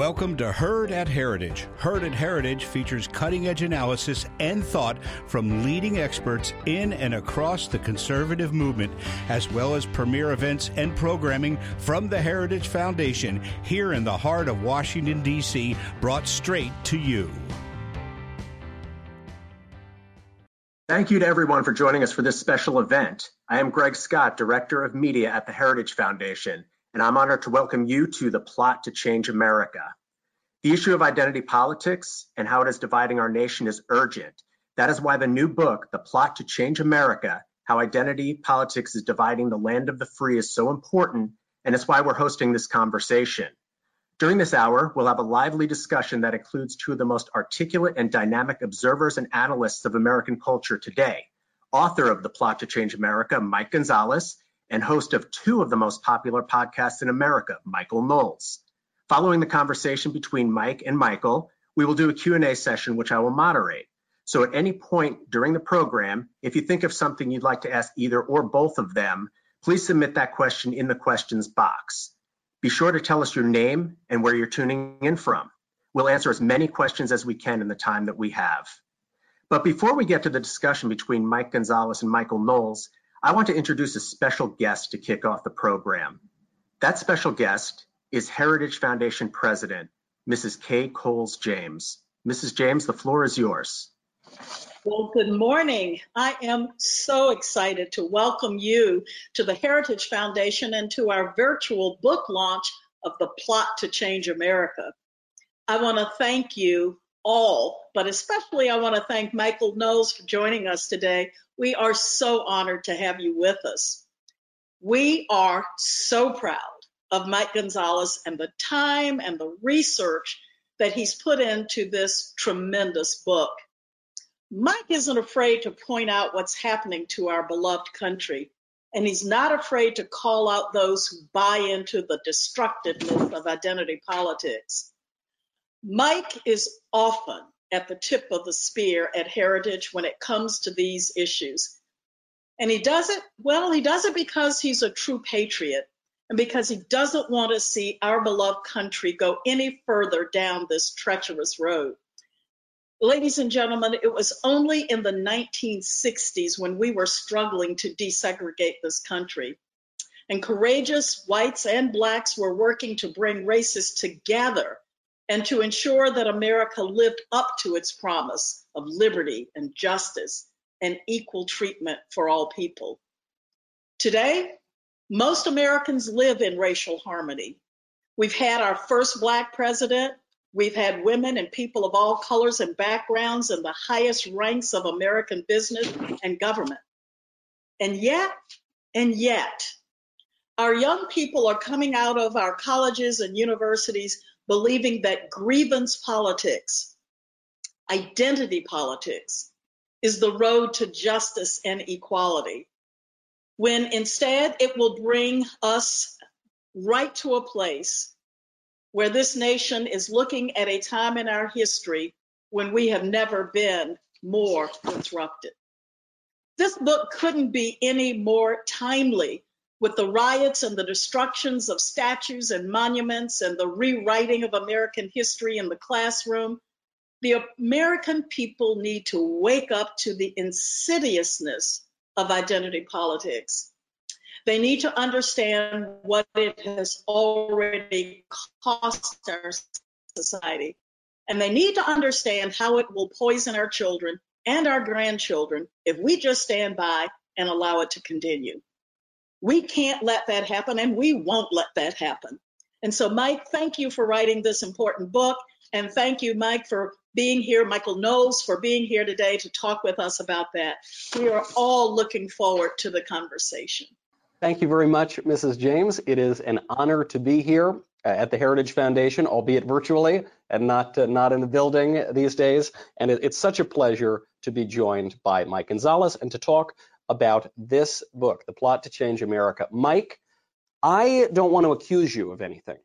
Welcome to Heard at Heritage. Heard at Heritage features cutting edge analysis and thought from leading experts in and across the conservative movement, as well as premier events and programming from the Heritage Foundation here in the heart of Washington, D.C., brought straight to you. Thank you to everyone for joining us for this special event. I am Greg Scott, Director of Media at the Heritage Foundation and I'm honored to welcome you to the Plot to Change America. The issue of identity politics and how it is dividing our nation is urgent. That is why the new book, The Plot to Change America How Identity Politics is Dividing the Land of the Free, is so important, and it's why we're hosting this conversation. During this hour, we'll have a lively discussion that includes two of the most articulate and dynamic observers and analysts of American culture today. Author of The Plot to Change America, Mike Gonzalez, and host of two of the most popular podcasts in America, Michael Knowles. Following the conversation between Mike and Michael, we will do a Q&A session which I will moderate. So at any point during the program, if you think of something you'd like to ask either or both of them, please submit that question in the questions box. Be sure to tell us your name and where you're tuning in from. We'll answer as many questions as we can in the time that we have. But before we get to the discussion between Mike Gonzalez and Michael Knowles, I want to introduce a special guest to kick off the program. That special guest is Heritage Foundation President, Mrs. Kay Coles James. Mrs. James, the floor is yours. Well, good morning. I am so excited to welcome you to the Heritage Foundation and to our virtual book launch of The Plot to Change America. I want to thank you all, but especially I want to thank Michael Knowles for joining us today. We are so honored to have you with us. We are so proud of Mike Gonzalez and the time and the research that he's put into this tremendous book. Mike isn't afraid to point out what's happening to our beloved country, and he's not afraid to call out those who buy into the destructiveness of identity politics. Mike is often at the tip of the spear at Heritage when it comes to these issues. And he does it, well, he does it because he's a true patriot and because he doesn't want to see our beloved country go any further down this treacherous road. Ladies and gentlemen, it was only in the 1960s when we were struggling to desegregate this country. And courageous whites and blacks were working to bring races together and to ensure that America lived up to its promise of liberty and justice and equal treatment for all people. Today, most Americans live in racial harmony. We've had our first Black president. We've had women and people of all colors and backgrounds in the highest ranks of American business and government. And yet, and yet, our young people are coming out of our colleges and universities believing that grievance politics, identity politics, is the road to justice and equality, when instead it will bring us right to a place where this nation is looking at a time in our history when we have never been more disrupted. This book couldn't be any more timely with the riots and the destructions of statues and monuments and the rewriting of American history in the classroom, the American people need to wake up to the insidiousness of identity politics. They need to understand what it has already cost our society. And they need to understand how it will poison our children and our grandchildren if we just stand by and allow it to continue. We can't let that happen, and we won't let that happen. And so, Mike, thank you for writing this important book. And thank you, Mike, for being here, Michael Knowles, for being here today to talk with us about that. We are all looking forward to the conversation. Thank you very much, Mrs. James. It is an honor to be here at the Heritage Foundation, albeit virtually and not uh, not in the building these days. And it, it's such a pleasure to be joined by Mike Gonzalez and to talk about this book, The Plot to Change America. Mike, I don't want to accuse you of anything,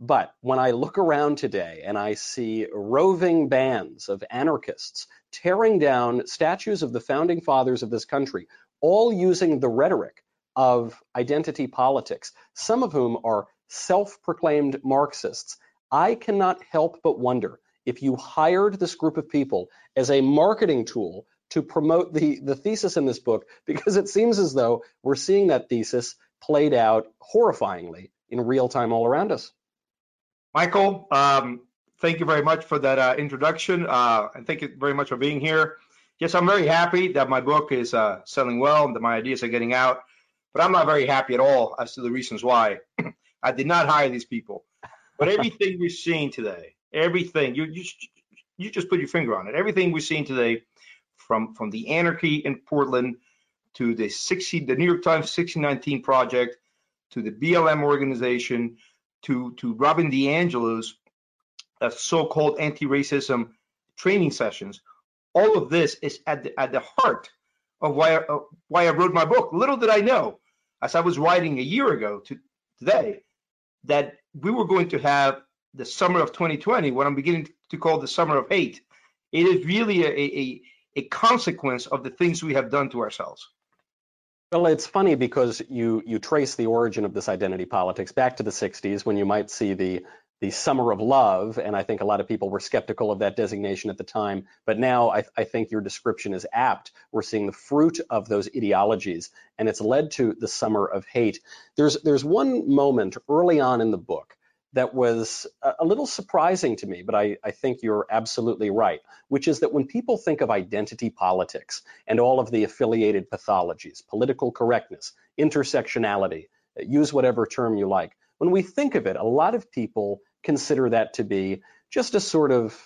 but when I look around today and I see roving bands of anarchists tearing down statues of the founding fathers of this country, all using the rhetoric of identity politics, some of whom are self proclaimed Marxists, I cannot help but wonder if you hired this group of people as a marketing tool to promote the, the thesis in this book, because it seems as though we're seeing that thesis played out horrifyingly in real time all around us. Michael, um, thank you very much for that uh, introduction, uh, and thank you very much for being here. Yes, I'm very happy that my book is uh, selling well and that my ideas are getting out, but I'm not very happy at all as to the reasons why. I did not hire these people, but everything we're seeing today, everything you you you just put your finger on it. Everything we're seeing today, from from the anarchy in Portland to the 60 the New York Times 1619 project to the BLM organization to to Robin DiAngelo's uh, so-called anti-racism training sessions. All of this is at the, at the heart of why I, uh, why I wrote my book. Little did I know, as I was writing a year ago to today, that we were going to have the summer of 2020, what I'm beginning to call the summer of hate. It is really a, a, a consequence of the things we have done to ourselves. Well, it's funny because you you trace the origin of this identity politics back to the 60s when you might see the the summer of love, and I think a lot of people were skeptical of that designation at the time. But now I, I think your description is apt. We're seeing the fruit of those ideologies, and it's led to the summer of hate. There's there's one moment early on in the book that was a little surprising to me, but I, I, think you're absolutely right, which is that when people think of identity politics and all of the affiliated pathologies, political correctness, intersectionality, use whatever term you like, when we think of it, a lot of people consider that to be just a sort of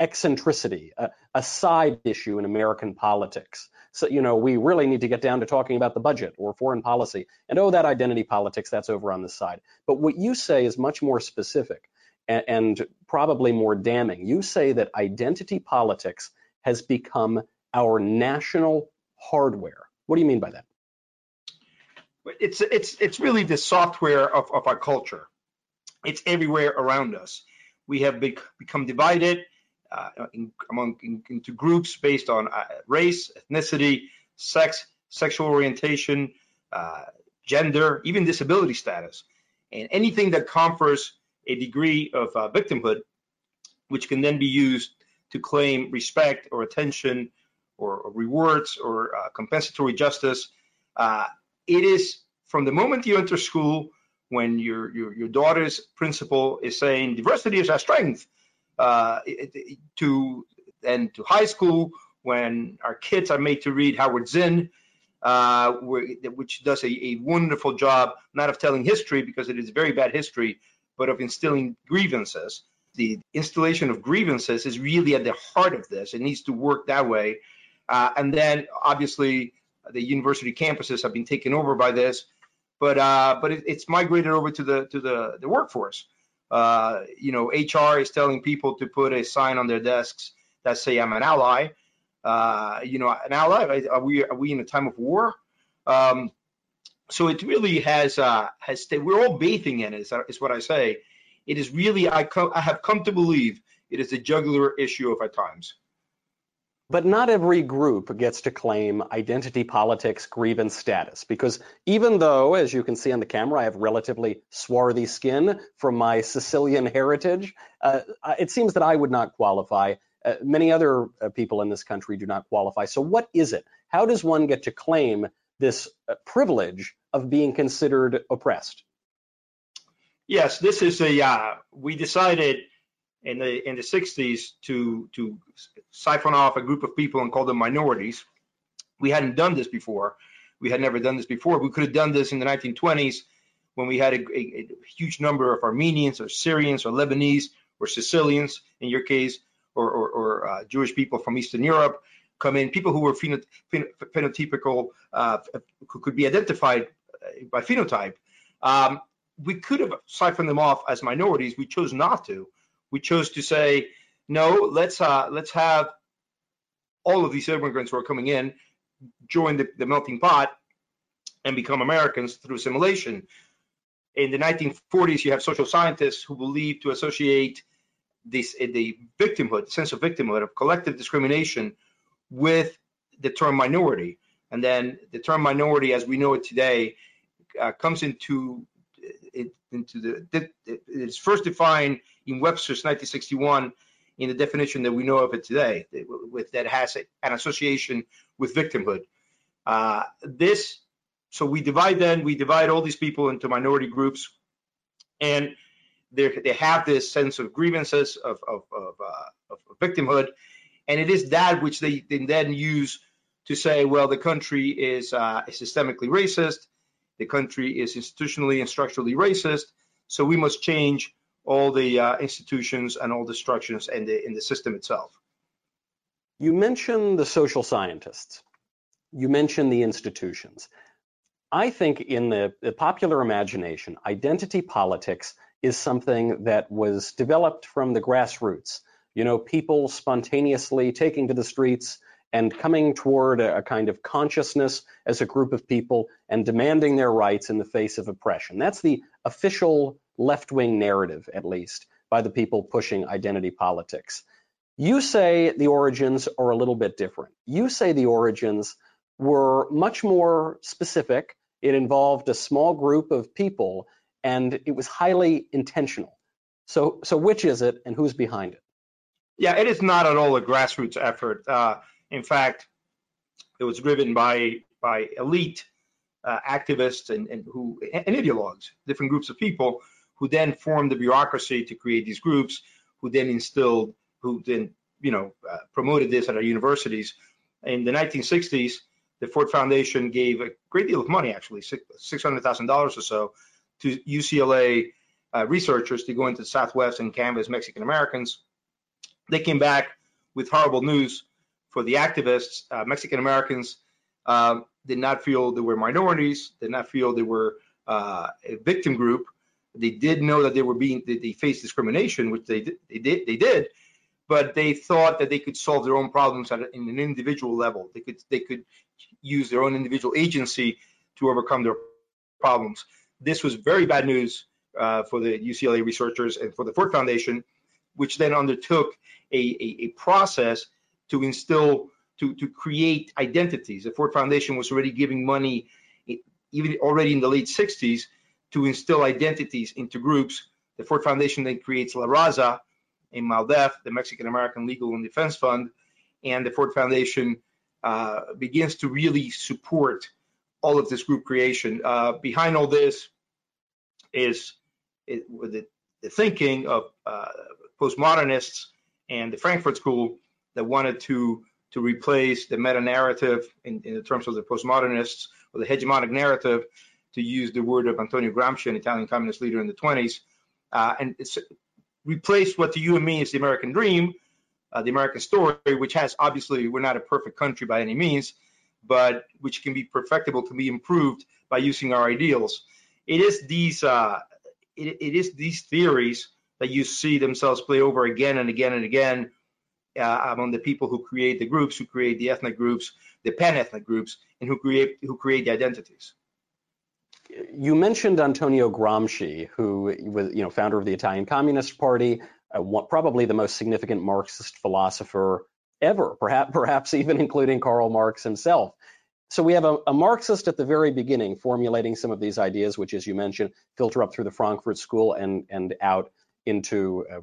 eccentricity, a, a, side issue in American politics. So, you know, we really need to get down to talking about the budget or foreign policy. And oh, that identity politics, that's over on this side. But what you say is much more specific and, and probably more damning. You say that identity politics has become our national hardware. What do you mean by that? It's it's it's really the software of, of our culture. It's everywhere around us. We have become divided uh, in, among in, into groups based on uh, race, ethnicity, sex, sexual orientation, uh, gender, even disability status, and anything that confers a degree of uh, victimhood, which can then be used to claim respect or attention or, or rewards or uh, compensatory justice. Uh, it is from the moment you enter school when your, your, your daughter's principal is saying diversity is our strength uh, to and to high school when our kids are made to read Howard Zinn, uh, which does a, a, wonderful job not of telling history because it is very bad history, but of instilling grievances. The installation of grievances is really at the heart of this. It needs to work that way. Uh, and then obviously the university campuses have been taken over by this, but uh, but it, it's migrated over to the to the the workforce. Uh, you know, HR is telling people to put a sign on their desks that say "I'm an ally." Uh, you know, an ally. Are we are we in a time of war? Um, so it really has uh, has we're all bathing in it. Is, is what I say. It is really I co- I have come to believe it is a jugular issue of our times. But not every group gets to claim identity politics grievance status because even though, as you can see on the camera, I have relatively swarthy skin from my Sicilian heritage, uh, it seems that I would not qualify. Uh, many other uh, people in this country do not qualify. So, what is it? How does one get to claim this uh, privilege of being considered oppressed? Yes, this is a, uh, we decided in the in the 60s to to siphon off a group of people and call them minorities. We hadn't done this before. We had never done this before. We could have done this in the 1920s when we had a, a, a huge number of Armenians or Syrians or Lebanese or Sicilians, in your case, or, or, or uh, Jewish people from Eastern Europe come in, people who were pheno, pheno, phenotypical, uh, who could be identified uh, by phenotype. Um, we could have siphoned them off as minorities. We chose not to we chose to say, no, let's uh, let's have all of these immigrants who are coming in join the, the melting pot and become Americans through assimilation. In the 1940s, you have social scientists who believe to associate this the victimhood, sense of victimhood, of collective discrimination, with the term minority. And then the term minority, as we know it today, uh, comes into it, into the, it's first defined in Webster's 1961 in the definition that we know of it today, with that has an association with victimhood. Uh, this, so we divide then, we divide all these people into minority groups, and they have this sense of grievances, of, of, of, uh, of victimhood, and it is that which they, they, then use to say, well, the country is, uh, systemically racist, the country is institutionally and structurally racist, so we must change all the uh, institutions and all the structures in the in the system itself. You mentioned the social scientists. You mentioned the institutions. I think in the, the popular imagination, identity politics is something that was developed from the grassroots. You know, people spontaneously taking to the streets and coming toward a, a, kind of consciousness as a group of people and demanding their rights in the face of oppression. That's the official left wing narrative, at least, by the people pushing identity politics. You say the origins are a little bit different. You say the origins were much more specific. It involved a small group of people and it was highly intentional. So, so which is it and who's behind it? Yeah, it is not at all a grassroots effort. Uh, in fact, it was driven by by elite uh, activists and, and who and ideologues, different groups of people who then formed the bureaucracy to create these groups, who then instilled, who then you know uh, promoted this at our universities. In the 1960s, the Ford Foundation gave a great deal of money, actually six hundred thousand dollars or so, to UCLA uh, researchers to go into the Southwest and canvass Mexican Americans. They came back with horrible news for the activists. Uh, Mexican Americans um, did not feel they were minorities, did not feel they were uh, a victim group, they did know that they were being they, they faced discrimination, which they did, they did they did, but they thought that they could solve their own problems at in an individual level. They could they could use their own individual agency to overcome their problems. This was very bad news uh, for the UCLA researchers and for the Ford Foundation, which then undertook a, a, a process to instill to, to create identities. The Ford Foundation was already giving money even already in the late 60s to instill identities into groups. The Ford Foundation then creates La Raza in MALDEF, the Mexican American Legal and Defense Fund, and the Ford Foundation uh, begins to really support all of this group creation. Uh, behind all this is it, the, the, thinking of uh, postmodernists and the Frankfurt School that wanted to to replace the meta narrative in, in terms of the postmodernists or the hegemonic narrative to use the word of Antonio Gramsci, an Italian communist leader in the 20s, uh, and it's replaced what to you and me is the American dream, uh, the American story, which has obviously we're not a perfect country by any means, but which can be perfectible, can be improved by using our ideals. It is these uh, it, it is these theories that you see themselves play over again and again and again uh, among the people who create the groups, who create the ethnic groups, the pan-ethnic groups, and who create who create the identities you mentioned Antonio Gramsci, who was, you know, founder of the Italian Communist Party, uh, probably the most significant Marxist philosopher ever, perhaps, perhaps even including Karl Marx himself. So we have a, a, Marxist at the very beginning formulating some of these ideas, which, as you mentioned, filter up through the Frankfurt School and and out into uh,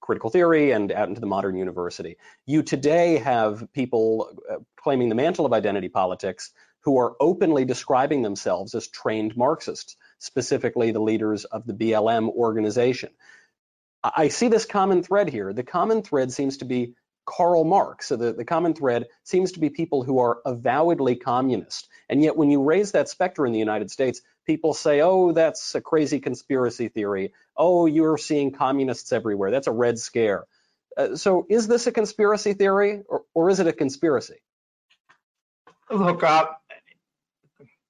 critical theory and out into the modern university. You today have people uh, claiming the mantle of identity politics who are openly describing themselves as trained Marxists, specifically the leaders of the BLM organization. I see this common thread here. The common thread seems to be Karl Marx. So the, the common thread seems to be people who are avowedly communist. And yet when you raise that specter in the United States, people say, oh, that's a crazy conspiracy theory. Oh, you're seeing communists everywhere. That's a red scare. Uh, so is this a conspiracy theory or, or is it a conspiracy? Look, uh,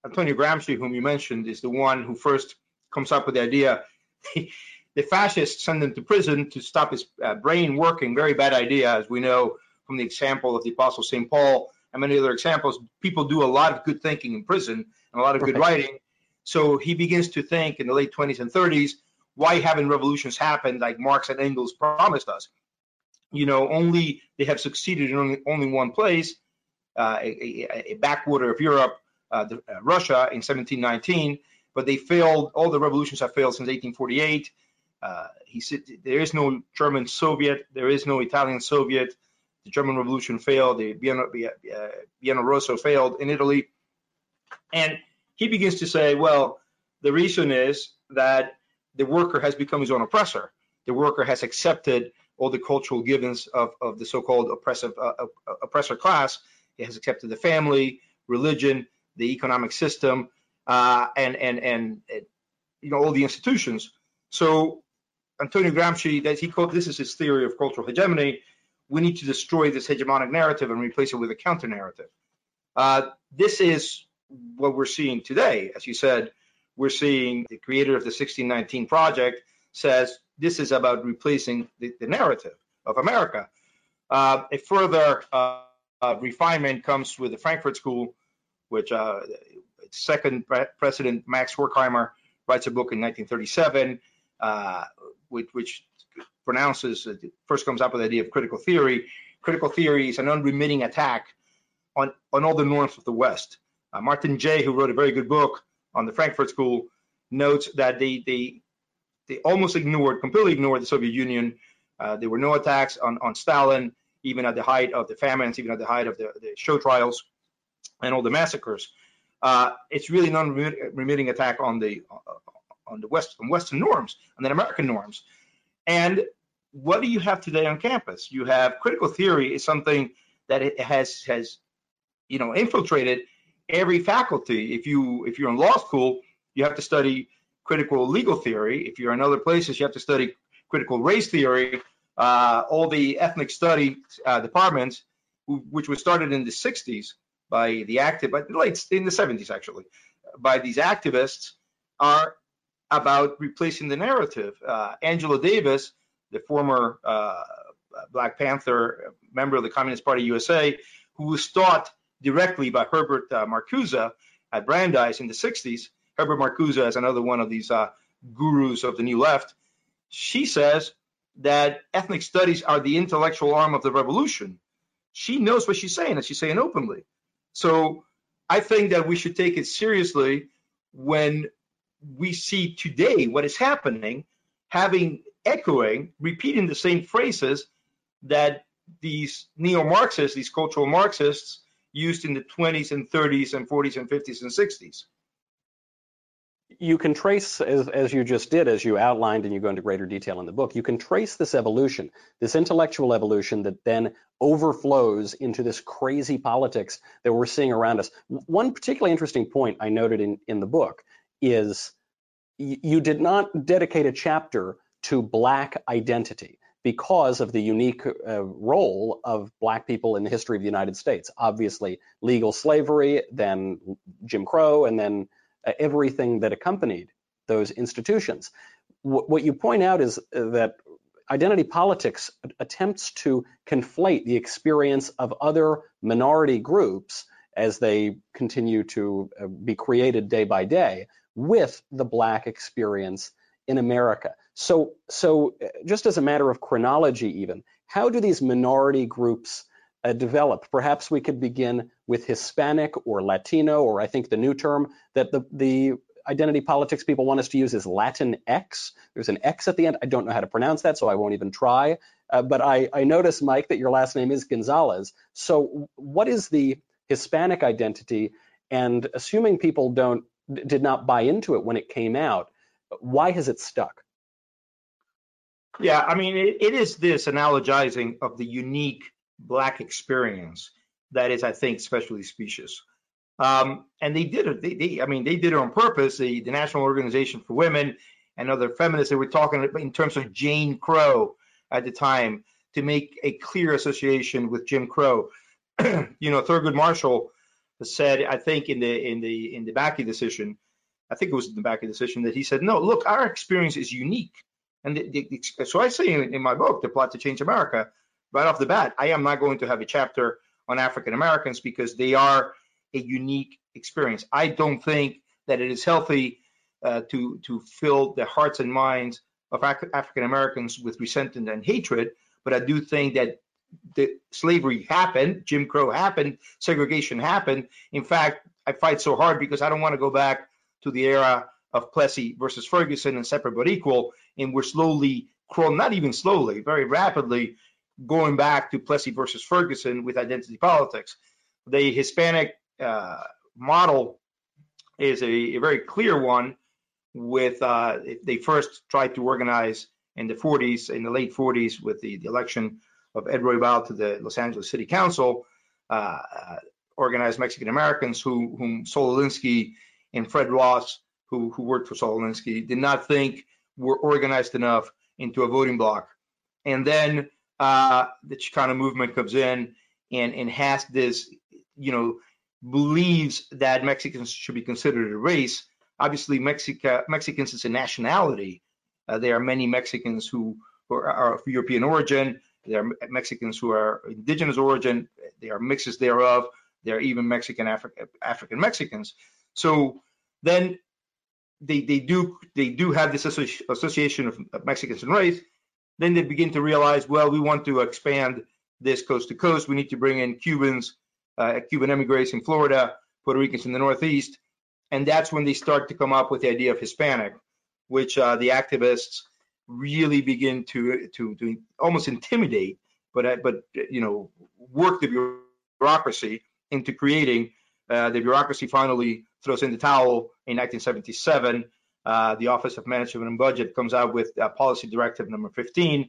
Antonio Gramsci, whom you mentioned, is the one who first comes up with the idea. the fascists send him to prison to stop his uh, brain working. Very bad idea, as we know from the example of the Apostle St. Paul and many other examples. People do a lot of good thinking in prison and a lot of good right. writing. So he begins to think in the late 20s and 30s, why haven't revolutions happened like Marx and Engels promised us? You know, only they have succeeded in only, only one place, uh, a, a, a backwater of Europe the, uh, Russia in 1719, but they failed. All the revolutions have failed since 1848. Uh, he said there is no German Soviet, there is no Italian Soviet. The German Revolution failed. The Biennio, uh, Biennio Rosso failed in Italy, and he begins to say, well, the reason is that the worker has become his own oppressor. The worker has accepted all the cultural givens of, of the so-called oppressive uh, uh oppressor class. He has accepted the family, religion, the economic system, uh, and, and, and and you know all the institutions. So Antonio Gramsci, that he called this is his theory of cultural hegemony. We need to destroy this hegemonic narrative and replace it with a counter narrative. Uh, this is what we're seeing today. As you said, we're seeing the creator of the 1619 project says this is about replacing the, the narrative of America. Uh, a further uh, uh, refinement comes with the Frankfurt School, which uh, second pre president Max Horkheimer writes a book in 1937, uh, which, which, pronounces first comes up with the idea of critical theory. Critical theory is an unremitting attack on on all the norms of the West. Uh, Martin Jay, who wrote a very good book on the Frankfurt School, notes that they they they almost ignored, completely ignored the Soviet Union. Uh, there were no attacks on, on Stalin, even at the height of the famines, even at the height of the, the show trials and all the massacres. Uh, it's really an unremitting attack on the uh, on the West on Western norms and then American norms. And what do you have today on campus? You have critical theory is something that it has has you know infiltrated every faculty. If you if you're in law school, you have to study critical legal theory. If you're in other places, you have to study critical race theory. Uh, all the ethnic study uh, departments, which was started in the 60s by the active, but late in the 70s actually, by these activists, are about replacing the narrative. Uh, Angela Davis, the former uh, Black Panther member of the Communist Party USA, who was taught directly by Herbert uh, Marcuse at Brandeis in the 60s, Herbert Marcuse is another one of these uh, gurus of the new left. She says that ethnic studies are the intellectual arm of the revolution. She knows what she's saying, and she's saying openly. So I think that we should take it seriously when we see today what is happening, having echoing, repeating the same phrases that these neo-Marxists, these cultural Marxists, used in the 20s and 30s and 40s and 50s and 60s you can trace, as, as you just did, as you outlined and you go into greater detail in the book, you can trace this evolution, this intellectual evolution that then overflows into this crazy politics that we're seeing around us. One particularly interesting point I noted in, in the book is you did not dedicate a chapter to Black identity because of the unique uh, role of Black people in the history of the United States. Obviously, legal slavery, then Jim Crow, and then everything that accompanied those institutions. what you point out is uh, that identity politics attempts to conflate the experience of other minority groups as they continue to uh, be created day by day with the black experience in America. So, so just as a matter of chronology, even, how do these minority groups uh, develop? Perhaps we could begin with Hispanic or Latino, or I think the new term that the, the identity politics people want us to use is Latin X. There's an X at the end. I don't know how to pronounce that, so I won't even try. Uh, but I, I notice, Mike, that your last name is Gonzalez. So what is the Hispanic identity? And assuming people don't did not buy into it when it came out, why has it stuck? Yeah, I mean, it, it is this analogizing of the unique black experience that is, I think, especially specious. Um, and they did it. They, they, I mean, they did it on purpose. The, the National Organization for Women and other feminists, they were talking in terms of Jane Crow at the time to make a clear association with Jim Crow. you know, Thurgood Marshall said, I think in the in the in the Bakke decision, I think it was in the Bakke decision that he said, no, look, our experience is unique. And the, the, so I say in, in my book, The Plot to Change America, right off the bat, I am not going to have a chapter on African Americans because they are a unique experience. I don't think that it is healthy uh, to to fill the hearts and minds of Af- African Americans with resentment and hatred, but I do think that the slavery happened, Jim Crow happened, segregation happened. In fact, I fight so hard because I don't want to go back to the era of Plessy versus Ferguson and separate but equal, and we're slowly not even slowly, very rapidly going back to Plessy versus Ferguson with identity politics. The Hispanic uh, model is a, a, very clear one. With uh, they first tried to organize in the 40s, in the late 40s, with the, the election of Ed Roybal to the Los Angeles City Council, uh, organized Mexican Americans who, whom Saul Alinsky and Fred Ross, who, who worked for Saul Alinsky, did not think were organized enough into a voting bloc. And then uh, the Chicano movement comes in and, and has this, you know, believes that Mexicans should be considered a race. Obviously, Mexica, Mexicans is a nationality. Uh, there are many Mexicans who, who are, of European origin. There are Mexicans who are indigenous origin. There are mixes thereof. There are even Mexican African African Mexicans. So then they they do they do have this association of Mexicans and race. Then they begin to realize, well, we want to expand this coast to coast. We need to bring in Cubans, uh, Cuban immigrants in Florida, Puerto Ricans in the Northeast, and that's when they start to come up with the idea of Hispanic, which uh, the activists really begin to to to almost intimidate, but uh, but you know work the bureaucracy into creating. Uh, the bureaucracy finally throws in the towel in 1977. Uh, the Office of Management and Budget comes out with uh, Policy Directive Number 15,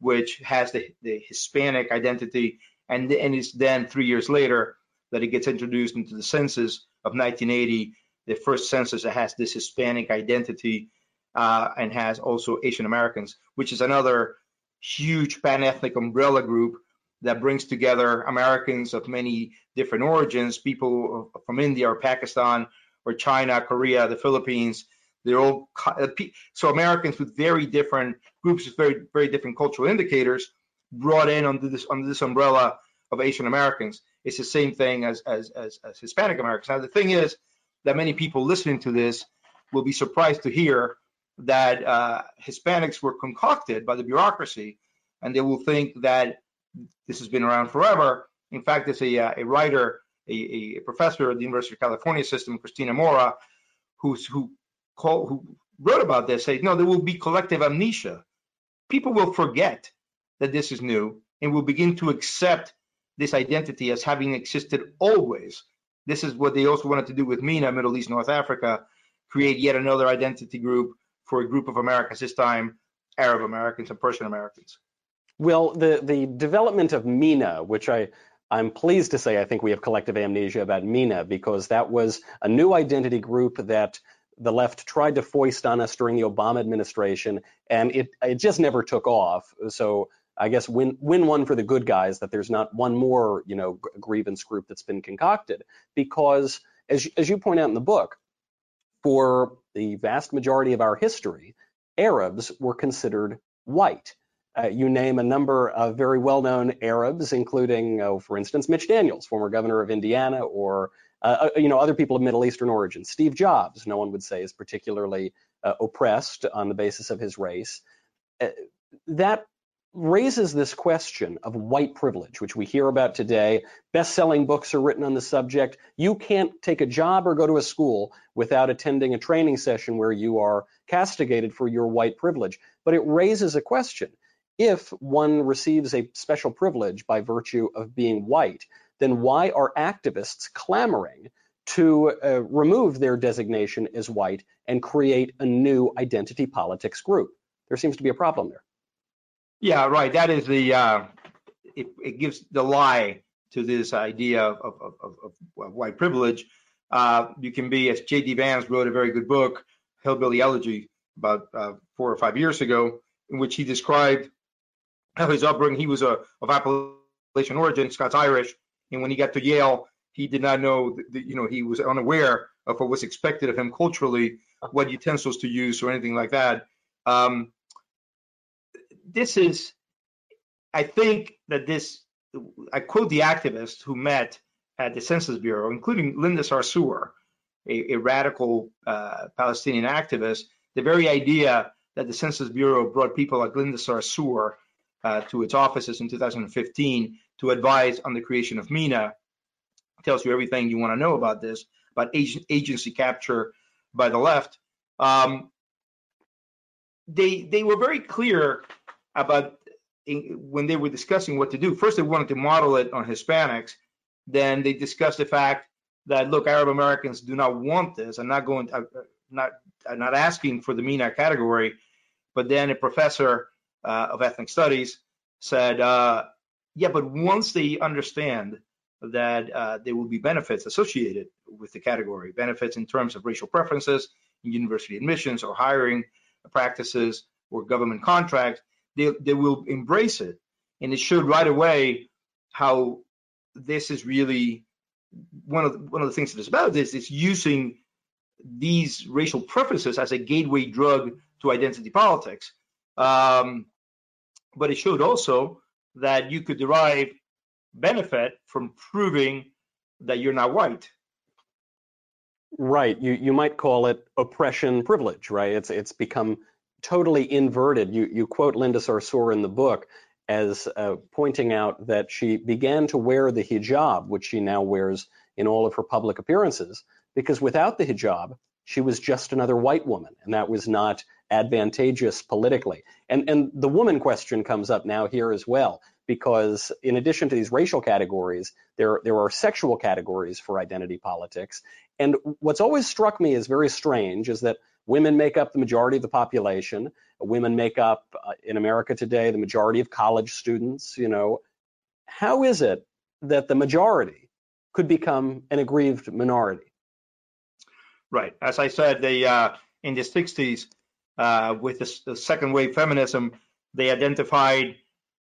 which has the, the Hispanic identity, and, and it's then three years later that it gets introduced into the census of 1980, the first census that has this Hispanic identity uh, and has also Asian Americans, which is another huge pan-ethnic umbrella group that brings together Americans of many different origins, people from India or Pakistan or China, Korea, the Philippines. They're all uh, so Americans with very different groups with very very different cultural indicators brought in under this under this umbrella of Asian Americans. It's the same thing as as as, as Hispanic Americans. Now the thing is that many people listening to this will be surprised to hear that uh, Hispanics were concocted by the bureaucracy, and they will think that this has been around forever. In fact, there's a, uh, a writer, a, a, professor at the University of California system, Cristina Mora, who's, who, call, who wrote about this, say, no, there will be collective amnesia. People will forget that this is new and will begin to accept this identity as having existed always. This is what they also wanted to do with MENA, Middle East, North Africa, create yet another identity group for a group of Americans, this time Arab Americans and Persian Americans. Well, the the development of MENA, which I I'm pleased to say I think we have collective amnesia about MENA because that was a new identity group that the left tried to foist on us during the Obama administration, and it it just never took off. So I guess win win one for the good guys that there's not one more you know grievance group that's been concocted because as as you point out in the book, for the vast majority of our history, Arabs were considered white. Uh, you name a number of very well-known Arabs, including, uh, for instance, Mitch Daniels, former governor of Indiana, or uh, uh, you know other people of Middle Eastern origin. Steve Jobs, no one would say is particularly uh, oppressed on the basis of his race. Uh, that raises this question of white privilege, which we hear about today. Best-selling books are written on the subject. You can't take a job or go to a school without attending a training session where you are castigated for your white privilege. But it raises a question if one receives a special privilege by virtue of being white, then why are activists clamoring to uh, remove their designation as white and create a new identity politics group? There seems to be a problem there. Yeah, right. That is the uh, it, it, gives the lie to this idea of, of, of, of white privilege. Uh, you can be, as J.D. Vance wrote a very good book, Hillbilly Elegy, about uh, four or five years ago, in which he described how his upbringing, he was a, of Appalachian origin, Scots Irish, and when he got to Yale, he did not know, that, you know, he was unaware of what was expected of him culturally, what utensils to use or anything like that. Um, this is, I think that this, I quote the activists who met at the Census Bureau, including Linda Sarsour, a, a radical uh, Palestinian activist, the very idea that the Census Bureau brought people like Linda Sarsour uh, to its offices in 2015 to advise on the creation of MENA. Tells you everything you want to know about this, about agency capture by the left. Um, they they were very clear about in, when they were discussing what to do. First, they wanted to model it on Hispanics. Then they discussed the fact that look, Arab Americans do not want this. I'm not going, to, uh, not I'm not asking for the MENA category. But then a professor uh, of ethnic studies said, uh, yeah, but once they understand that uh, there will be benefits associated with the category, benefits in terms of racial preferences in university admissions or hiring practices or government contracts, they, they will embrace it. And it showed right away how this is really one of the, one of the things that is about this is using these racial preferences as a gateway drug to identity politics. Um, but it showed also that you could derive benefit from proving that you're not white. Right. You you might call it oppression privilege, right? It's it's become totally inverted. You you quote Linda Sarsour in the book as uh, pointing out that she began to wear the hijab, which she now wears in all of her public appearances, because without the hijab, she was just another white woman, and that was not advantageous politically. And and the woman question comes up now here as well because in addition to these racial categories, there, there are sexual categories for identity politics. And what's always struck me as very strange is that women make up the majority of the population. Women make up uh, in America today the majority of college students. You know, how is it that the majority could become an aggrieved minority? Right. As I said, they uh, in the 60s, uh, with the, the second wave feminism, they identified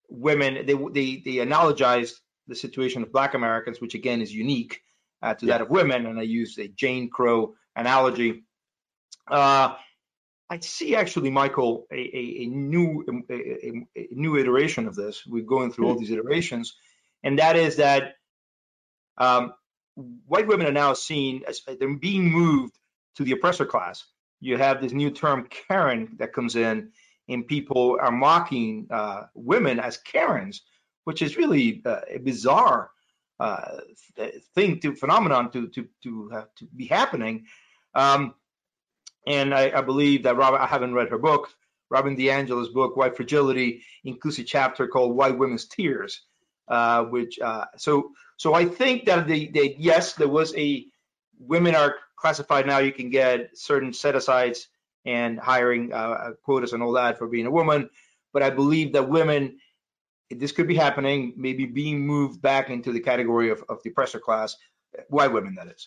women, they, they, they analogized the situation of black Americans, which again is unique uh, to yeah. that of women. And I use a Jane Crow analogy. Uh, I see actually, Michael, a, a, a new a, a, new iteration of this. We're going through all hmm. these iterations, and that is that um, white women are now seen as they're being moved to the oppressor class. You have this new term Karen that comes in, and people are mocking uh, women as Karens, which is really uh, a bizarre uh, thing to phenomenon to to to to be happening. Um, and I, I, believe that Robin, I haven't read her book. Robin DiAngelo's book, White Fragility, includes a chapter called White Women's Tears, uh, which uh, so so I think that the, yes, there was a women are classified now. You can get certain set asides and hiring uh, uh, quotas and all that for being a woman. But I believe that women, this could be happening, maybe being moved back into the category of, of the oppressor class. White women, that is.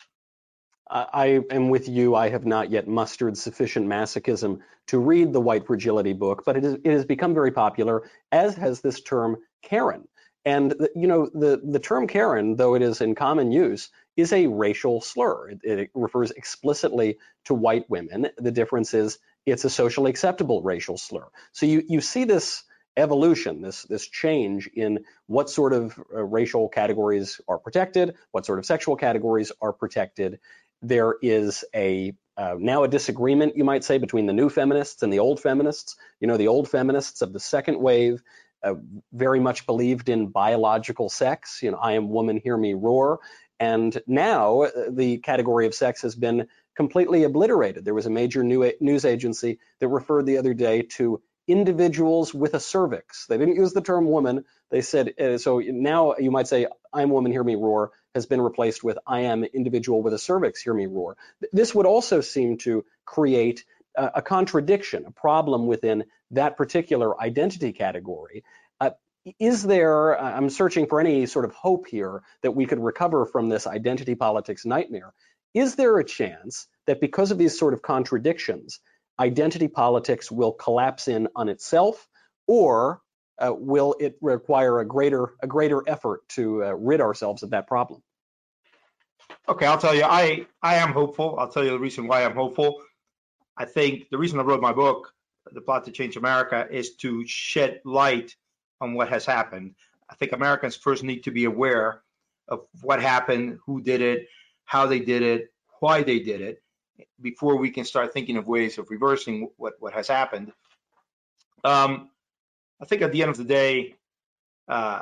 I am with you. I have not yet mustered sufficient masochism to read the White Fragility book, but it, is, it has become very popular, as has this term Karen. And you know, the the term Karen, though it is in common use, is a racial slur. It, it, refers explicitly to white women. The difference is it's a socially acceptable racial slur. So you, you see this evolution, this, this change in what sort of uh, racial categories are protected, what sort of sexual categories are protected. There is a uh, now a disagreement, you might say, between the new feminists and the old feminists. You know, the old feminists of the second wave uh, very much believed in biological sex. You know, I am woman, hear me roar. And now uh, the category of sex has been completely obliterated. There was a major new news agency that referred the other day to individuals with a cervix. They didn't use the term woman. They said, uh, so now you might say, I'm woman, hear me roar, has been replaced with I am individual with a cervix, hear me roar. This would also seem to create a, contradiction, a problem within that particular identity category is there, I'm searching for any sort of hope here that we could recover from this identity politics nightmare. Is there a chance that because of these sort of contradictions, identity politics will collapse in on itself, or uh, will it require a greater a greater effort to uh, rid ourselves of that problem? Okay, I'll tell you, I I am hopeful. I'll tell you the reason why I'm hopeful. I think the reason I wrote my book, The Plot to Change America, is to shed light on what has happened. I think Americans first need to be aware of what happened, who did it, how they did it, why they did it, before we can start thinking of ways of reversing what, what has happened. Um, I think at the end of the day, uh,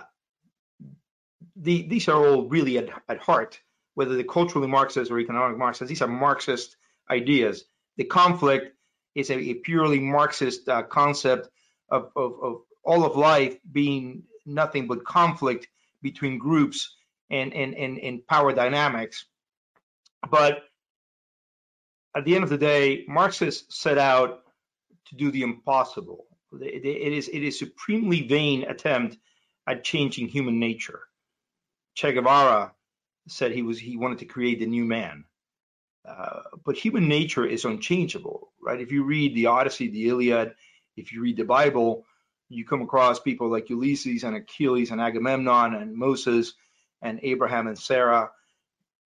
the, these are all really at, at heart, whether they're culturally Marxist or economic Marxist, these are Marxist ideas. The conflict is a, a purely Marxist uh, concept of, of, of all of life being nothing but conflict between groups and, and, and, and power dynamics. But at the end of the day, Marxists set out to do the impossible. It is it is supremely vain attempt at changing human nature. Che Guevara said he was he wanted to create the new man. Uh, but human nature is unchangeable, right? If you read the Odyssey, the Iliad, if you read the Bible, you come across people like Ulysses and Achilles and Agamemnon and Moses and Abraham and Sarah,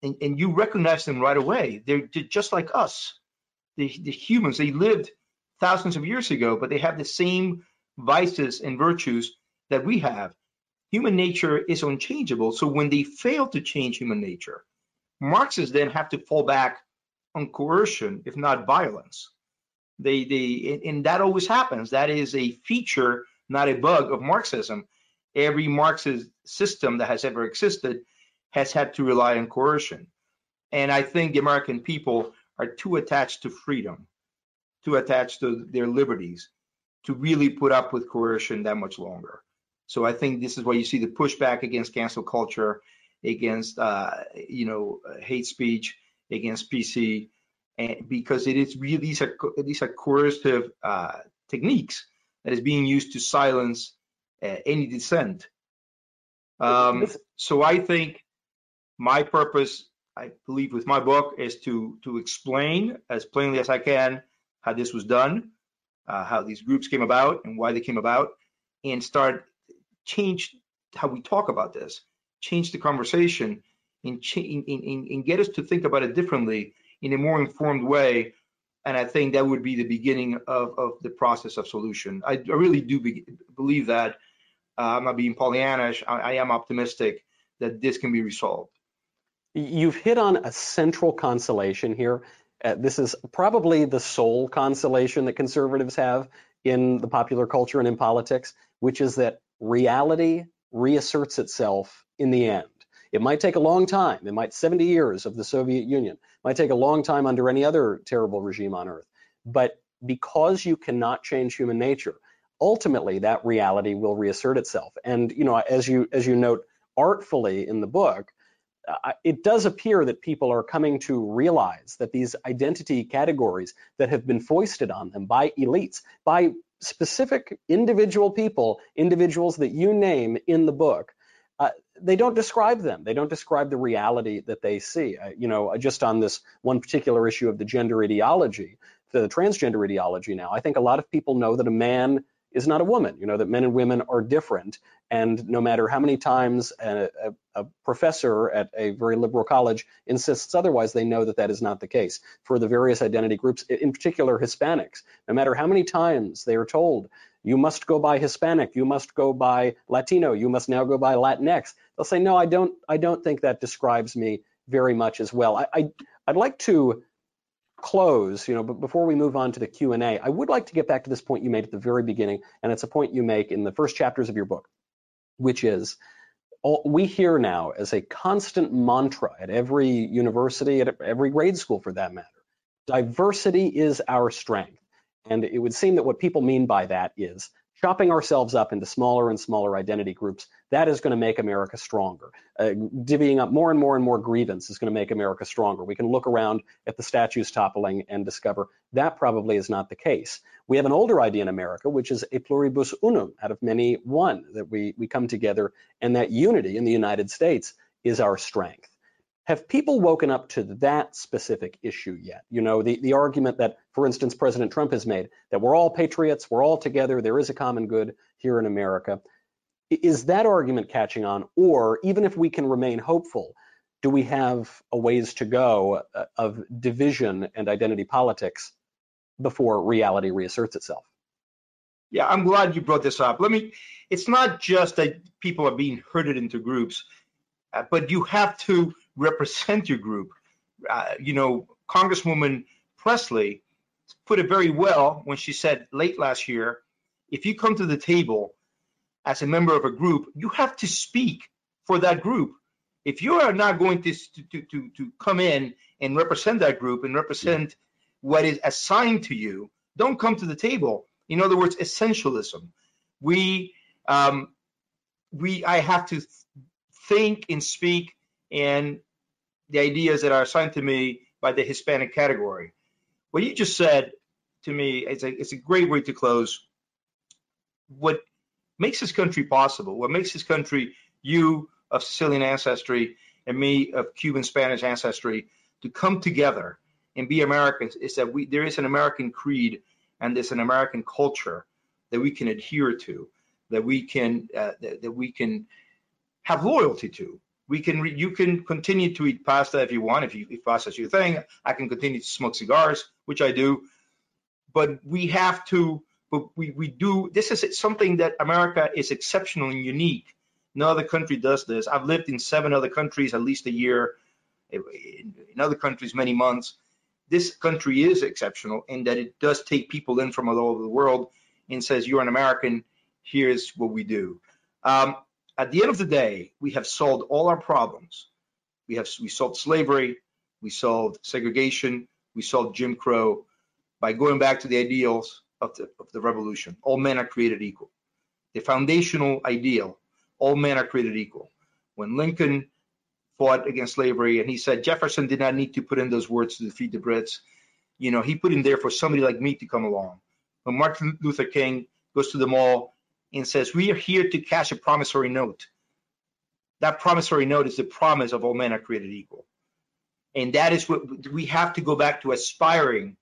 and, and you recognize them right away. They're, they're just like us. The, the humans, they lived thousands of years ago, but they have the same vices and virtues that we have. Human nature is unchangeable. So when they fail to change human nature, Marxists then have to fall back on coercion, if not violence. They, they, and that always happens. That is a feature, not a bug of Marxism. Every Marxist system that has ever existed has had to rely on coercion. And I think the American people are too attached to freedom, too attached to their liberties, to really put up with coercion that much longer. So I think this is why you see the pushback against cancel culture against uh, you know hate speech, against PC, and because it is really these are these are coercive uh, techniques that is being used to silence uh, any dissent. Um, so I think my purpose, I believe, with my book is to to explain as plainly as I can how this was done, uh, how these groups came about, and why they came about, and start change how we talk about this change the conversation and, and, and, and get us to think about it differently in a more informed way. And I think that would be the beginning of, of the process of solution. I, I really do be, believe that. Uh, I'm not being Pollyannish. I, I am optimistic that this can be resolved. You've hit on a central consolation here. Uh, this is probably the sole consolation that conservatives have in the popular culture and in politics, which is that reality reasserts itself in the end. It might take a long time. It might 70 years of the Soviet Union. It might take a long time under any other terrible regime on earth. But because you cannot change human nature, ultimately that reality will reassert itself. And you know, as you as you note artfully in the book, uh, it does appear that people are coming to realize that these identity categories that have been foisted on them by elites, by specific individual people, individuals that you name in the book, uh, they don't describe them. They don't describe the reality that they see. Uh, you know, just on this one particular issue of the gender ideology, the transgender ideology now, I think a lot of people know that a man is not a woman. You know, that men and women are different. And no matter how many times a, a, a, professor at a very liberal college insists otherwise, they know that that is not the case. For the various identity groups, in particular Hispanics, no matter how many times they are told, you must go by Hispanic, you must go by Latino, you must now go by Latinx, they'll say, no, I don't, I don't think that describes me very much as well. I, I I'd like to close, you know, but before we move on to the Q&A, I would like to get back to this point you made at the very beginning, and it's a point you make in the first chapters of your book, which is all, we hear now as a constant mantra at every university, at every grade school for that matter, diversity is our strength. And it would seem that what people mean by that is chopping ourselves up into smaller and smaller identity groups, that is going to make America stronger. Uh, divvying up more and more and more grievance is going to make America stronger. We can look around at the statues toppling and discover that probably is not the case. We have an older idea in America, which is a pluribus unum, out of many one, that we, we come together, and that unity in the United States is our strength. Have people woken up to that specific issue yet? You know, the, the argument that, for instance, President Trump has made that we're all patriots, we're all together, there is a common good here in America. Is that argument catching on? Or even if we can remain hopeful, do we have a ways to go uh, of division and identity politics before reality reasserts itself? Yeah, I'm glad you brought this up. Let me, it's not just that people are being herded into groups, uh, but you have to represent your group. Uh, you know, Congresswoman Presley put it very well when she said late last year, if you come to the table as a member of a group, you have to speak for that group. If you are not going to, to, to, to come in and represent that group and represent what is assigned to you, don't come to the table. In other words, essentialism. We, um, we, I have to think and speak and the ideas that are assigned to me by the Hispanic category. What you just said to me, it's a, it's a great way to close. What makes this country possible, what makes this country, you of Sicilian ancestry and me of Cuban Spanish ancestry, to come together and be Americans is that we there is an American creed and there's an American culture that we can adhere to, that we can uh, that, that, we can have loyalty to. We can re- you can continue to eat pasta if you want, if you if pasta's your thing. I can continue to smoke cigars, which I do, but we have to. But we we do. This is something that America is exceptional and unique. No other country does this. I've lived in seven other countries at least a year. In other countries, many months this country is exceptional in that it does take people in from all over the world and says, You're an American, here's what we do. Um, at the end of the day, we have solved all our problems. We have we solved slavery, we solved segregation, we solved Jim Crow by going back to the ideals of the, of the revolution. All men are created equal. The foundational ideal, all men are created equal. When Lincoln fought against slavery, and he said Jefferson did not need to put in those words to defeat the Brits. You know, he put in there for somebody like me to come along. When Martin Luther King goes to the mall and says, "We are here to cash a promissory note," that promissory note is the promise of all men are created equal, and that is what we have to go back to aspiring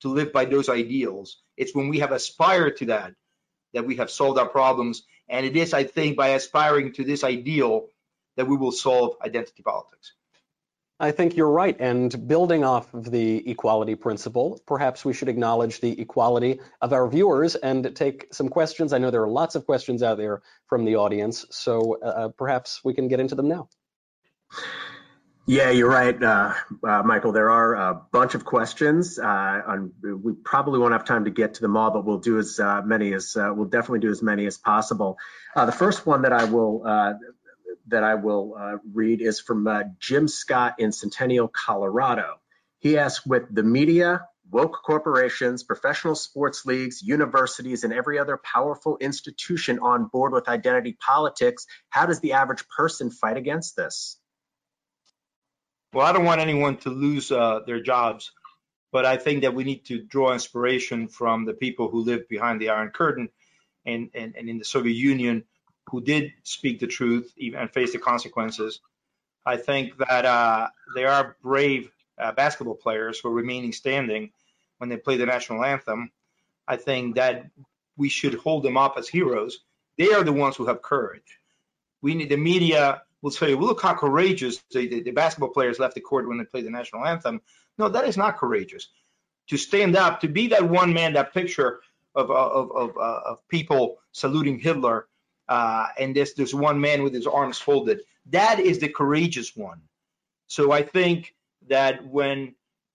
to live by those ideals. It's when we have aspired to that that we have solved our problems, and it is, I think, by aspiring to this ideal that we will solve identity politics. I think you're right. And building off of the equality principle, perhaps we should acknowledge the equality of our viewers and take some questions. I know there are lots of questions out there from the audience, so uh, uh perhaps we can get into them now. Yeah, you're right, uh, uh, Michael. There are a bunch of questions. Uh, on, we probably won't have time to get to them all, but we'll do as uh, many as we'll definitely do as many as possible. the first one that I will that I will uh, read is from uh, Jim Scott in Centennial, Colorado. He asks, with the media, woke corporations, professional sports leagues, universities, and every other powerful institution on board with identity politics, how does the average person fight against this? Well, I don't want anyone to lose uh, their jobs, but I think that we need to draw inspiration from the people who lived behind the Iron Curtain and, and, and in the Soviet Union who did speak the truth and face the consequences. I think that uh, there are brave uh, basketball players who are remaining standing when they play the national anthem. I think that we should hold them up as heroes. They are the ones who have courage. We need the media will say, look how courageous the, the, the basketball players left the court when they played the national anthem. No, that is not courageous. To stand up, to be that one man, that picture of of of, of people saluting Hitler uh, and there's there's one man with his arms folded. That is the courageous one. So I think that when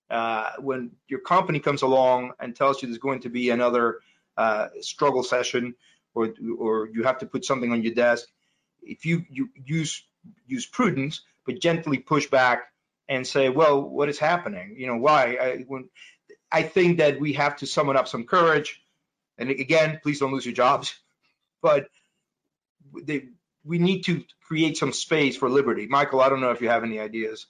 uh, when your company comes along and tells you there's going to be another uh, struggle session, or or you have to put something on your desk, if you you use use prudence, but gently push back and say, well, what is happening? You know, why? I, when I think that we have to summon up some courage. And again, please don't lose your jobs. But they, we need to create some space for liberty. Michael, I don't know if you have any ideas.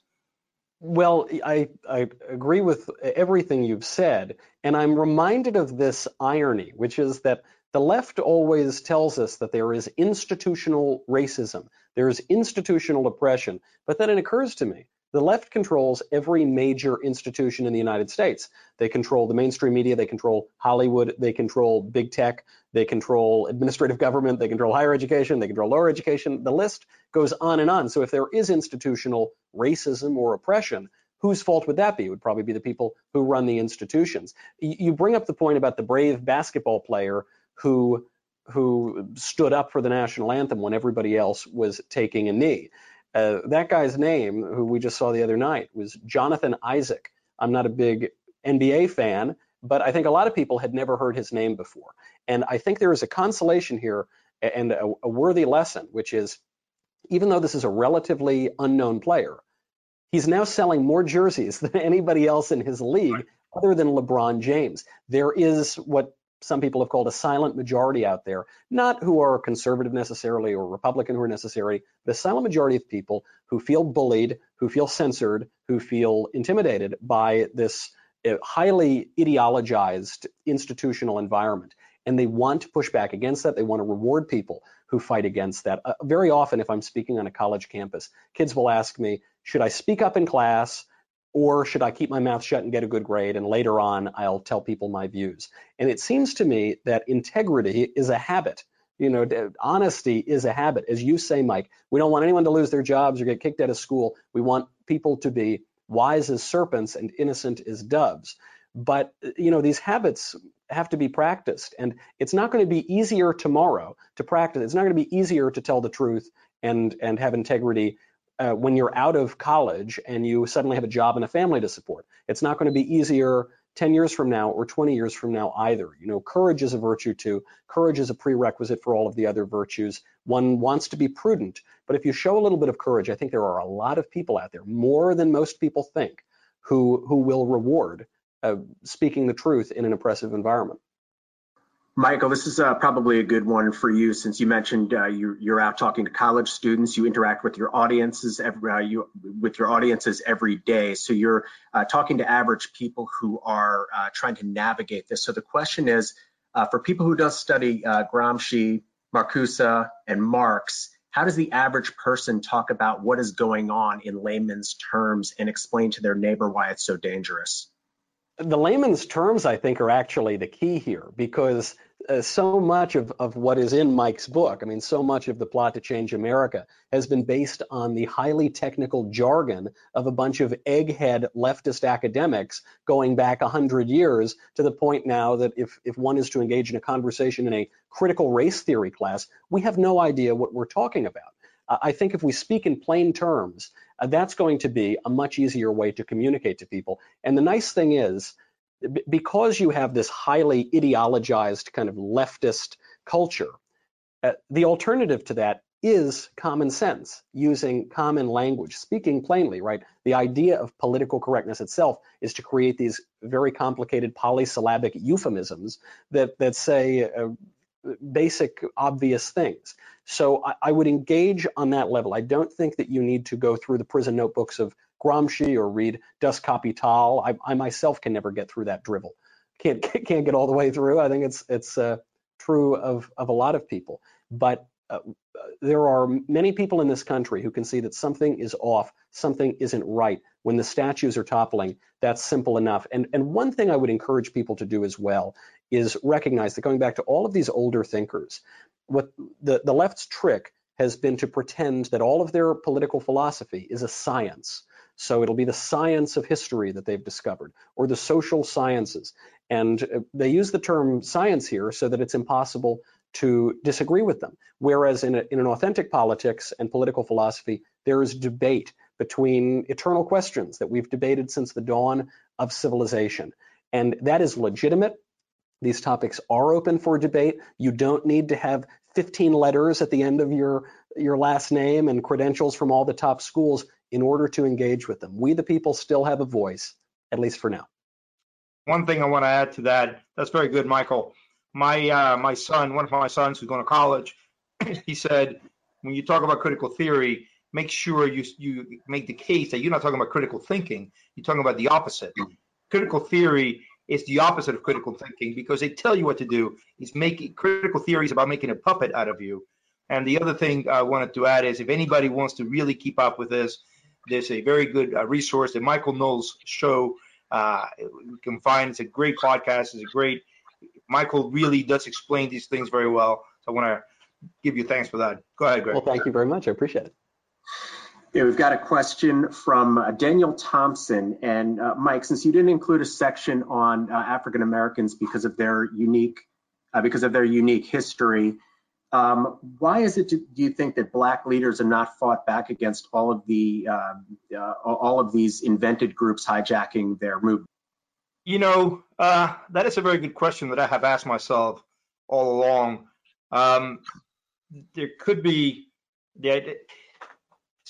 Well, I, I agree with everything you've said, and I'm reminded of this irony, which is that the left always tells us that there is institutional racism, there is institutional oppression, but then it occurs to me the left controls every major institution in the United States. They control the mainstream media, they control Hollywood, they control big tech, they control administrative government, they control higher education, they control lower education. The list goes on and on. So if there is institutional racism or oppression, whose fault would that be? It would probably be the people who run the institutions. You bring up the point about the brave basketball player who who stood up for the national anthem when everybody else was taking a knee. Uh, that guy's name, who we just saw the other night, was Jonathan Isaac. I'm not a big NBA fan, but I think a lot of people had never heard his name before. And I think there is a consolation here and a, a worthy lesson, which is even though this is a relatively unknown player, he's now selling more jerseys than anybody else in his league other than LeBron James. There is what some people have called a silent majority out there, not who are conservative necessarily or Republican who are necessary, a silent majority of people who feel bullied, who feel censored, who feel intimidated by this uh, highly ideologized institutional environment. And they want to push back against that. They want to reward people who fight against that. Uh, very often, if I'm speaking on a college campus, kids will ask me, should I speak up in class? or should I keep my mouth shut and get a good grade and later on I'll tell people my views? And it seems to me that integrity is a habit. You know, honesty is a habit. As you say, Mike, we don't want anyone to lose their jobs or get kicked out of school. We want people to be wise as serpents and innocent as doves. But, you know, these habits have to be practiced. And it's not going to be easier tomorrow to practice. It's not going to be easier to tell the truth and, and have integrity uh, when you're out of college and you suddenly have a job and a family to support. It's not going to be easier 10 years from now or 20 years from now either. You know, courage is a virtue too. Courage is a prerequisite for all of the other virtues. One wants to be prudent, but if you show a little bit of courage, I think there are a lot of people out there, more than most people think, who who will reward uh, speaking the truth in an oppressive environment. Michael, this is uh, probably a good one for you since you mentioned uh, you, are out talking to college students. You interact with your audiences every, uh, you, with your audiences every day. So you're uh, talking to average people who are uh, trying to navigate this. So the question is, uh, for people who does study Gramsci, Marcuse, and Marx, how does the average person talk about what is going on in layman's terms and explain to their neighbor why it's so dangerous? The layman's terms, I think, are actually the key here because uh, so much of, of what is in Mike's book, I mean, so much of the plot to change America has been based on the highly technical jargon of a bunch of egghead leftist academics going back 100 years to the point now that if, if one is to engage in a conversation in a critical race theory class, we have no idea what we're talking about. I think if we speak in plain terms, uh, that's going to be a much easier way to communicate to people. And the nice thing is, because you have this highly ideologized kind of leftist culture, uh, the alternative to that is common sense, using common language, speaking plainly, right? The idea of political correctness itself is to create these very complicated polysyllabic euphemisms that, that say uh, basic, obvious things. So I, I, would engage on that level. I don't think that you need to go through the prison notebooks of Gramsci or read Das Kapital. I, I myself can never get through that drivel. Can't can't get all the way through. I think it's it's uh, true of of a lot of people. But uh, there are many people in this country who can see that something is off, something isn't right. When the statues are toppling, that's simple enough. And and one thing I would encourage people to do as well is recognize that going back to all of these older thinkers, what the, the left's trick has been to pretend that all of their political philosophy is a science. So it'll be the science of history that they've discovered, or the social sciences. And uh, they use the term science here so that it's impossible to disagree with them. Whereas in, a, in an authentic politics and political philosophy, there is debate between eternal questions that we've debated since the dawn of civilization. And that is legitimate. These topics are open for debate. You don't need to have 15 letters at the end of your, your last name and credentials from all the top schools in order to engage with them. We, the people, still have a voice, at least for now. One thing I want to add to that, that's very good, Michael. My, uh, my son, one of my sons who's going to college, he said, when you talk about critical theory, make sure you, you make the case that you're not talking about critical thinking, you're talking about the opposite. Critical theory it's the opposite of critical thinking because they tell you what to do. It's making critical theories about making a puppet out of you. And the other thing I wanted to add is if anybody wants to really keep up with this, there's a very good uh, resource, the Michael Knowles show. Uh, you can find it's a great podcast. It's a great. Michael really does explain these things very well. So I want to give you thanks for that. Go ahead, Greg. Well, thank you very much. I appreciate it. Yeah, we've got a question from uh, Daniel Thompson. And uh, Mike, since you didn't include a section on uh, African Americans because of their unique uh, because of their unique history, um, why is it do you think that black leaders have not fought back against all of the um, uh, all of these invented groups hijacking their movement? You know, uh, that is a very good question that I have asked myself all along. Um, there could be the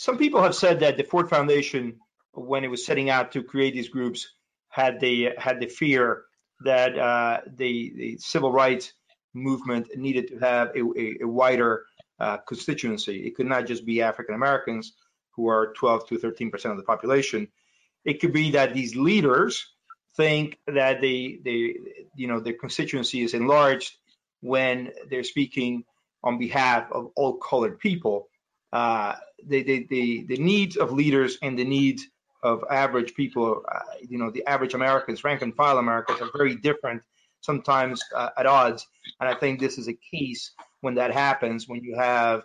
some people have said that the Ford Foundation, when it was setting out to create these groups, had the had the fear that uh, the the civil rights movement needed to have a, a, a wider uh, constituency. It could not just be African Americans who are 12 to 13 percent of the population. It could be that these leaders think that the the you know their constituency is enlarged when they're speaking on behalf of all colored people. Uh, the, the, the, the needs of leaders and the needs of average people, uh, you know, the average Americans, rank and file Americans, are very different, sometimes uh, at odds. And I think this is a case when that happens, when you have,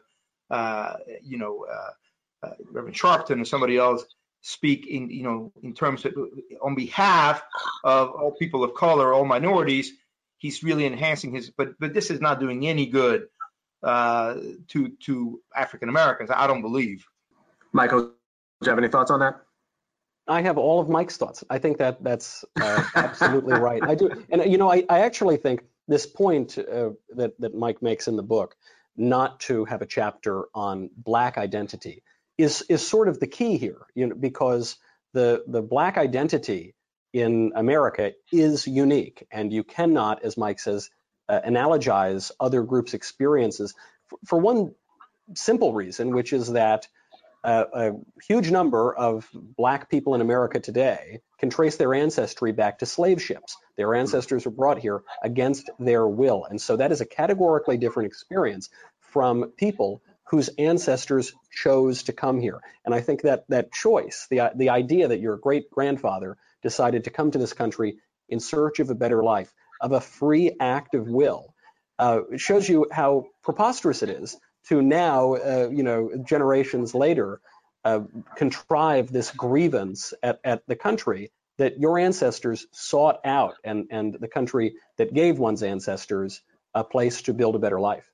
uh, you know, uh, uh, Reverend Sharpton or somebody else speak in, you know, in terms of on behalf of all people of color, all minorities. He's really enhancing his, but but this is not doing any good uh, to to African Americans. I don't believe. Michael, do you have any thoughts on that? I have all of Mike's thoughts. I think that that's uh, absolutely right. I do, and you know, I, I actually think this point uh, that that Mike makes in the book, not to have a chapter on black identity, is is sort of the key here. You know, because the the black identity in America is unique, and you cannot, as Mike says, uh, analogize other groups' experiences for, for one simple reason, which is that a, huge number of black people in America today can trace their ancestry back to slave ships. Their ancestors were brought here against their will. And so that is a categorically different experience from people whose ancestors chose to come here. And I think that that choice, the, the idea that your great grandfather decided to come to this country in search of a better life, of a free act of will, uh, shows you how preposterous it is to now, uh, you know, generations later, uh, contrive this grievance at, at the country that your ancestors sought out and, and the country that gave one's ancestors a place to build a better life.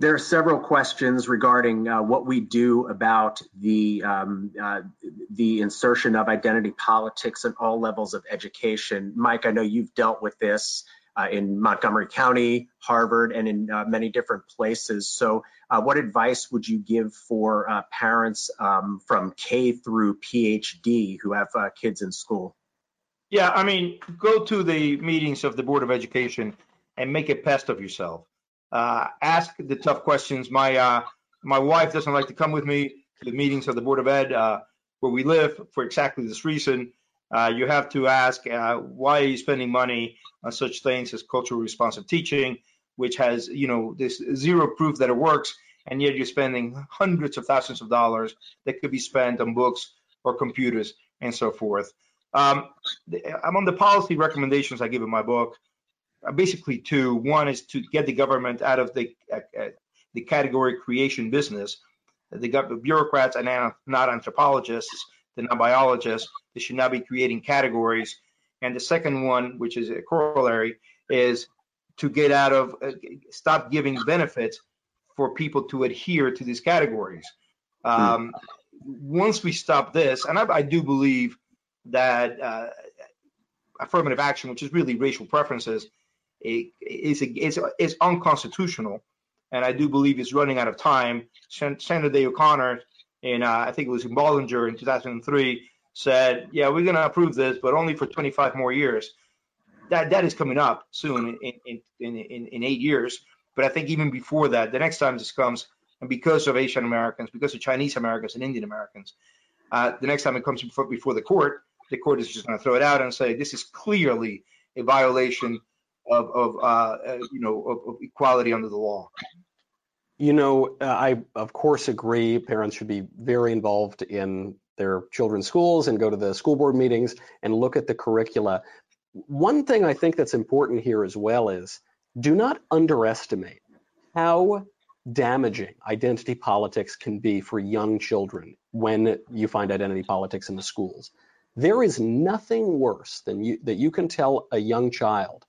There are several questions regarding uh, what we do about the um, uh, the insertion of identity politics at all levels of education. Mike, I know you've dealt with this uh, in Montgomery County, Harvard, and in uh, many different places. So, uh, what advice would you give for uh, parents um, from K through PhD who have kids in school? Yeah, I mean, go to the meetings of the Board of Education and make a pest of yourself. Uh, ask the tough questions. My my wife doesn't like to come with me to the meetings of the Board of Ed where we live for exactly this reason. Uh, you have to ask uh, why are you spending money on such things as culturally responsive teaching, which has you know this zero proof that it works, and yet you're spending hundreds of thousands of dollars that could be spent on books or computers and so forth. Um, among the policy recommendations I give in my book, uh, basically two. One is to get the government out of the uh, uh, the category creation business. The bureaucrats are not anthropologists they're not biologists. They should not be creating categories. And the second one, which is a corollary, is to get out of, uh, stop giving benefits for people to adhere to these categories. Um, once we stop this, and I, I do believe that uh, affirmative action, which is really racial preferences, is, is unconstitutional. And I do believe it's running out of time. Sandra Day O'Connor in uh, I think it was in Bollinger in 2003 said, yeah, we're going to approve this, but only for 25 more years. That that is coming up soon in in, in, in, in eight years. But I think even before that, the next time this comes, and because of Asian Americans, because of Chinese Americans and Indian Americans, uh, the next time it comes before, before the court, the court is just going to throw it out and say this is clearly a violation of, of uh, uh, you know of, of equality under the law. You know, uh, I of course agree. Parents should be very involved in their children's schools and go to the school board meetings and look at the curricula. One thing I think that's important here as well is do not underestimate how damaging identity politics can be for young children when you find identity politics in the schools. There is nothing worse than you that you can tell a young child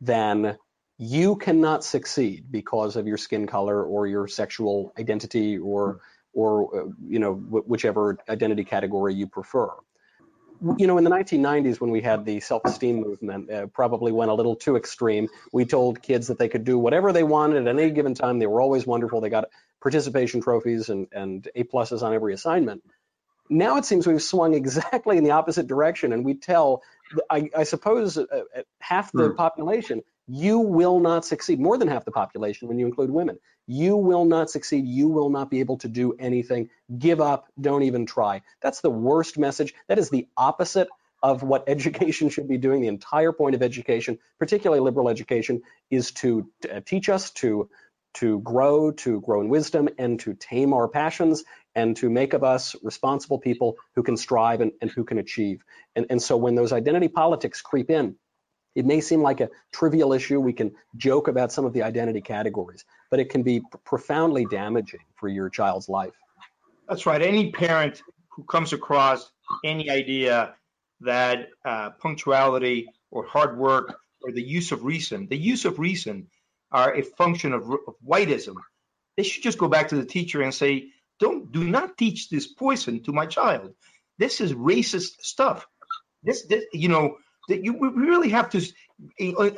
than you cannot succeed because of your skin color or your sexual identity or or uh, you know whichever identity category you prefer. You know, in the 1990s, when we had the self-esteem movement, uh, probably went a little too extreme. We told kids that they could do whatever they wanted at any given time. They were always wonderful. They got participation trophies and, and A pluses on every assignment. Now it seems we've swung exactly in the opposite direction, and we tell I, I suppose uh, half the hmm. population, you will not succeed. More than half the population when you include women. You will not succeed. You will not be able to do anything. Give up. Don't even try. That's the worst message. That is the opposite of what education should be doing. The entire point of education, particularly liberal education, is to uh, teach us to to grow, to grow in wisdom, and to tame our passions, and to make of us responsible people who can strive and, and who can achieve. And, and so when those identity politics creep in, it may seem like a trivial issue. We can joke about some of the identity categories, but it can be profoundly damaging for your child's life. That's right. Any parent who comes across any idea that uh, punctuality or hard work or the use of reason, the use of reason are a function of, of whiteism. They should just go back to the teacher and say, don't do not teach this poison to my child. This is racist stuff. This, this you know, that you we really have to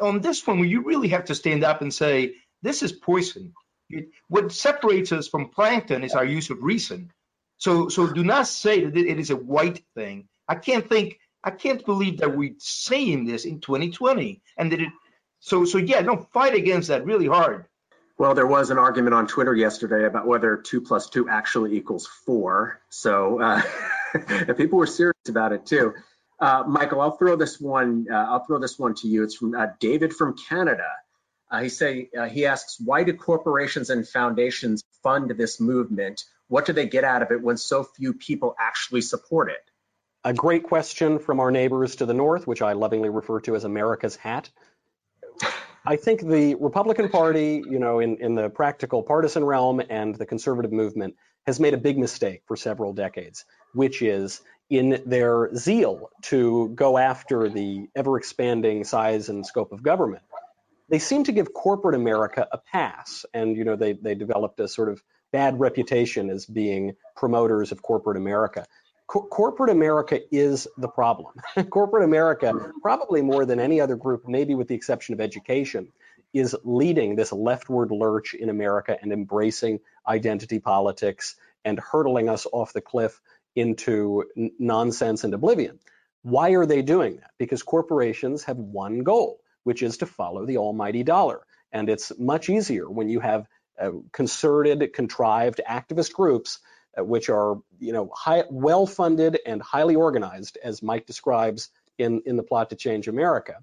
on this one you really have to stand up and say this is poison. It, what separates us from plankton is our use of reason. So so do not say that it is a white thing. I can't think I can't believe that we're saying this in 2020 and that it so so yeah, no, fight against that really hard. Well, there was an argument on Twitter yesterday about whether two plus two actually equals four. So uh, people were serious about it too. Uh, Michael, I'll throw this one. Uh, I'll throw this one to you. It's from uh, David from Canada. Uh, he say uh, he asks, why do corporations and foundations fund this movement? What do they get out of it when so few people actually support it? A great question from our neighbors to the north, which I lovingly refer to as America's hat. I think the Republican Party, you know, in, in the practical partisan realm and the conservative movement has made a big mistake for several decades, which is in their zeal to go after the ever expanding size and scope of government. They seem to give corporate America a pass. And, you know, they, they developed a sort of bad reputation as being promoters of corporate America co- corporate America is the problem. corporate America, probably more than any other group, maybe with the exception of education, is leading this leftward lurch in America and embracing identity politics and hurtling us off the cliff into n- nonsense and oblivion. Why are they doing that? Because corporations have one goal, which is to follow the almighty dollar. And it's much easier when you have uh, concerted, contrived activist groups Uh, which are you know high, well funded and highly organized, as Mike describes in in the plot to change America.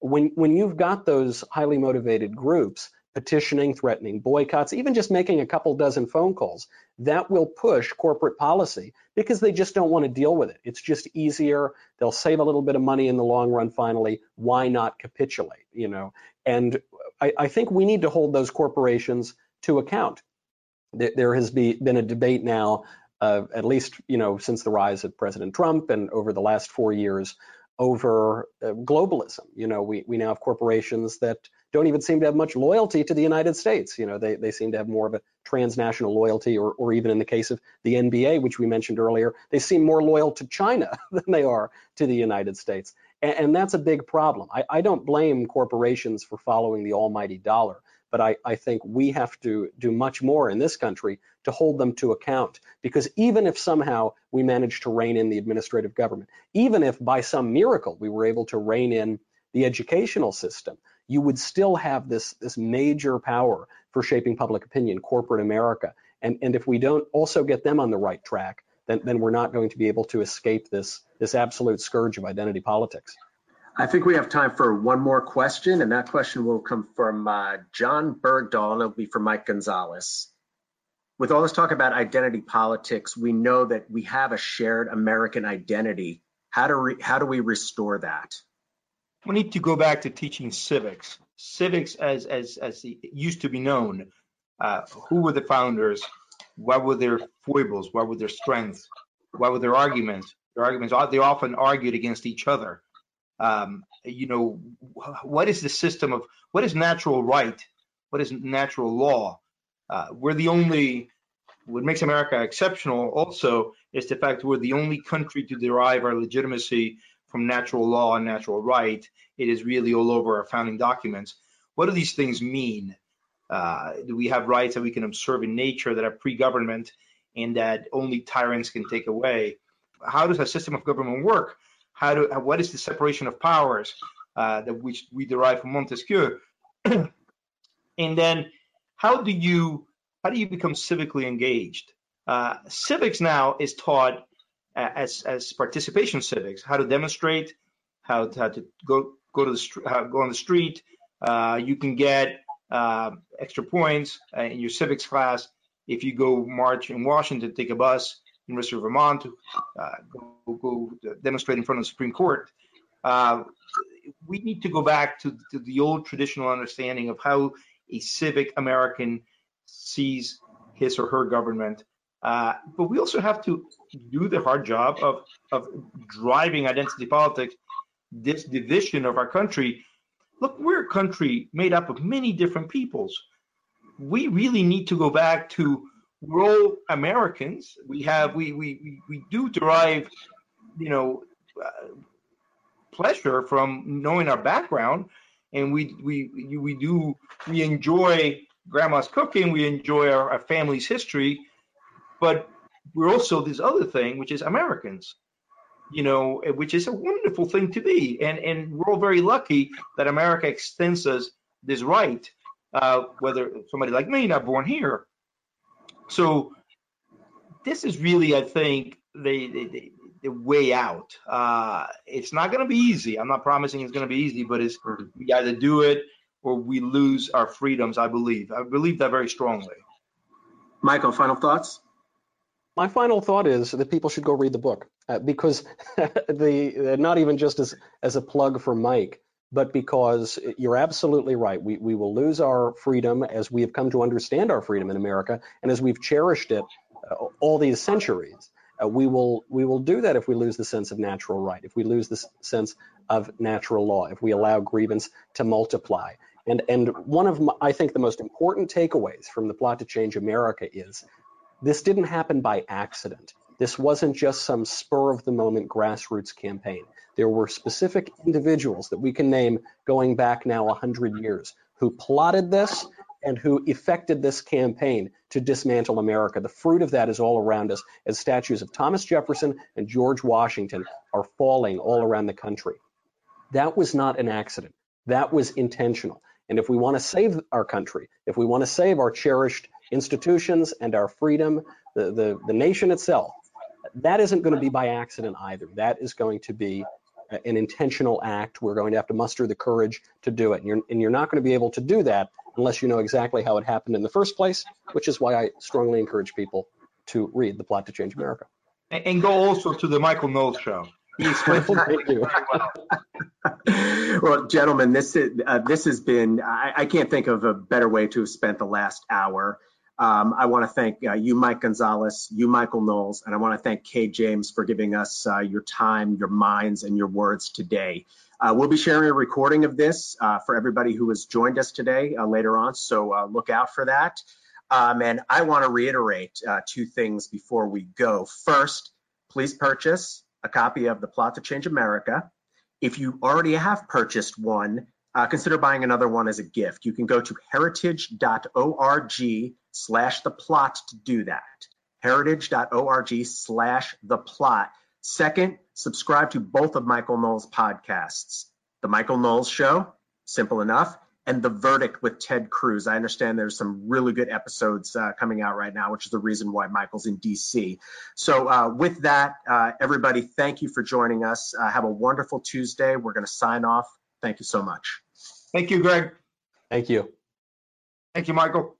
When when you've got those highly motivated groups petitioning, threatening boycotts, even just making a couple dozen phone calls, that will push corporate policy because they just don't want to deal with it. It's just easier. They'll save a little bit of money in the long run finally. Why not capitulate? You know, and I, I think we need to hold those corporations to account there has been a debate now, uh, at least you know since the rise of President Trump and over the last four years, over uh, globalism. You know, we we now have corporations that don't even seem to have much loyalty to the United States. You know, they they seem to have more of a transnational loyalty, or or even in the case of the NBA, which we mentioned earlier, they seem more loyal to China than they are to the United States. And, and that's a big problem. I, I don't blame corporations for following the almighty dollar but I, I think we have to do much more in this country to hold them to account. Because even if somehow we manage to rein in the administrative government, even if by some miracle we were able to rein in the educational system, you would still have this, this major power for shaping public opinion, corporate America. And, and if we don't also get them on the right track, then, then we're not going to be able to escape this, this absolute scourge of identity politics. I think we have time for one more question, and that question will come from uh, John Bergdahl, and it'll be for Mike Gonzalez. With all this talk about identity politics, we know that we have a shared American identity. How do, how do we restore that? We need to go back to teaching civics. Civics, as as as it used to be known, uh, who were the founders? What were their foibles? What were their strengths? What were their arguments? Their arguments they often argued against each other um, you know, what is the system of what is natural right? What is natural law? Uh, we're the only, what makes America exceptional also is the fact we're the only country to derive our legitimacy from natural law and natural right. It is really all over our founding documents. What do these things mean? Uh, do we have rights that we can observe in nature that are pre-government and that only tyrants can take away? How does a system of government work? How do what is the separation of powers uh, that which we derive from Montesquieu, and then how do you how do you become civically engaged? Uh, civics now is taught as as participation civics, how to demonstrate, how to, how to go go to the go on the street. Uh, you can get uh, extra points uh, in your civics class if you go march in Washington, take a bus, University of Vermont, uh, go, go, demonstrate in front of the Supreme Court. Uh, we need to go back to, to, the old traditional understanding of how a civic American sees his or her government. Uh, but we also have to do the hard job of, of driving identity politics, this division of our country. Look, we're a country made up of many different peoples. We really need to go back to we're all Americans. We have we we we, do derive, you know, uh, pleasure from knowing our background, and we we we do we enjoy grandma's cooking. We enjoy our, our family's history, but we're also this other thing, which is Americans. You know, which is a wonderful thing to be, and and we're all very lucky that America extends us this right. Uh, whether somebody like me, not born here, so this is really, I think, the, the, the way out. Uh, it's not going to be easy. I'm not promising it's going to be easy, but it's we either do it or we lose our freedoms. I believe. I believe that very strongly. Michael, final thoughts. My final thought is that people should go read the book uh, because the uh, not even just as as a plug for Mike, but because you're absolutely right. We, we will lose our freedom as we have come to understand our freedom in America and as we've cherished it uh, all these centuries. Uh, we will we will do that if we lose the sense of natural right, if we lose the sense of natural law, if we allow grievance to multiply. And and one of my, I think the most important takeaways from the plot to change America is this didn't happen by accident. This wasn't just some spur of the moment grassroots campaign. There were specific individuals that we can name going back now 100 years who plotted this and who effected this campaign to dismantle America. The fruit of that is all around us as statues of Thomas Jefferson and George Washington are falling all around the country. That was not an accident. That was intentional. And if we want to save our country, if we want to save our cherished institutions and our freedom, the, the, the nation itself, that isn't going to be by accident either. That is going to be an intentional act. We're going to have to muster the courage to do it. And you're, and you're not going to be able to do that unless you know exactly how it happened in the first place, which is why I strongly encourage people to read The Plot to Change America. And go also to the Michael Knowles show. He explains well. well, gentlemen, this is, uh, this has been, I, I, can't think of a better way to have spent the last hour. Um, I want to thank uh, you, Mike Gonzalez, you, Michael Knowles, and I want to thank Kay James for giving us uh, your time, your minds, and your words today. Uh, we'll be sharing a recording of this uh, for everybody who has joined us today uh, later on, so uh, look out for that. Um, and I want to reiterate two things before we go. First, please purchase a copy of The Plot to Change America. If you already have purchased one, uh, consider buying another one as a gift. You can go to heritage.org slash the plot to do that. heritage.org slash the plot. Second, subscribe to both of Michael Knowles' podcasts. The Michael Knowles Show, simple enough, and The Verdict with Ted Cruz. I understand there's some really good episodes uh, coming out right now, which is the reason why Michael's in DC. So, uh, with that, uh, everybody, thank you for joining us. Uh, have a wonderful Tuesday. We're going to sign off. Thank you so much. Thank you, Greg. Thank you. Thank you, Michael.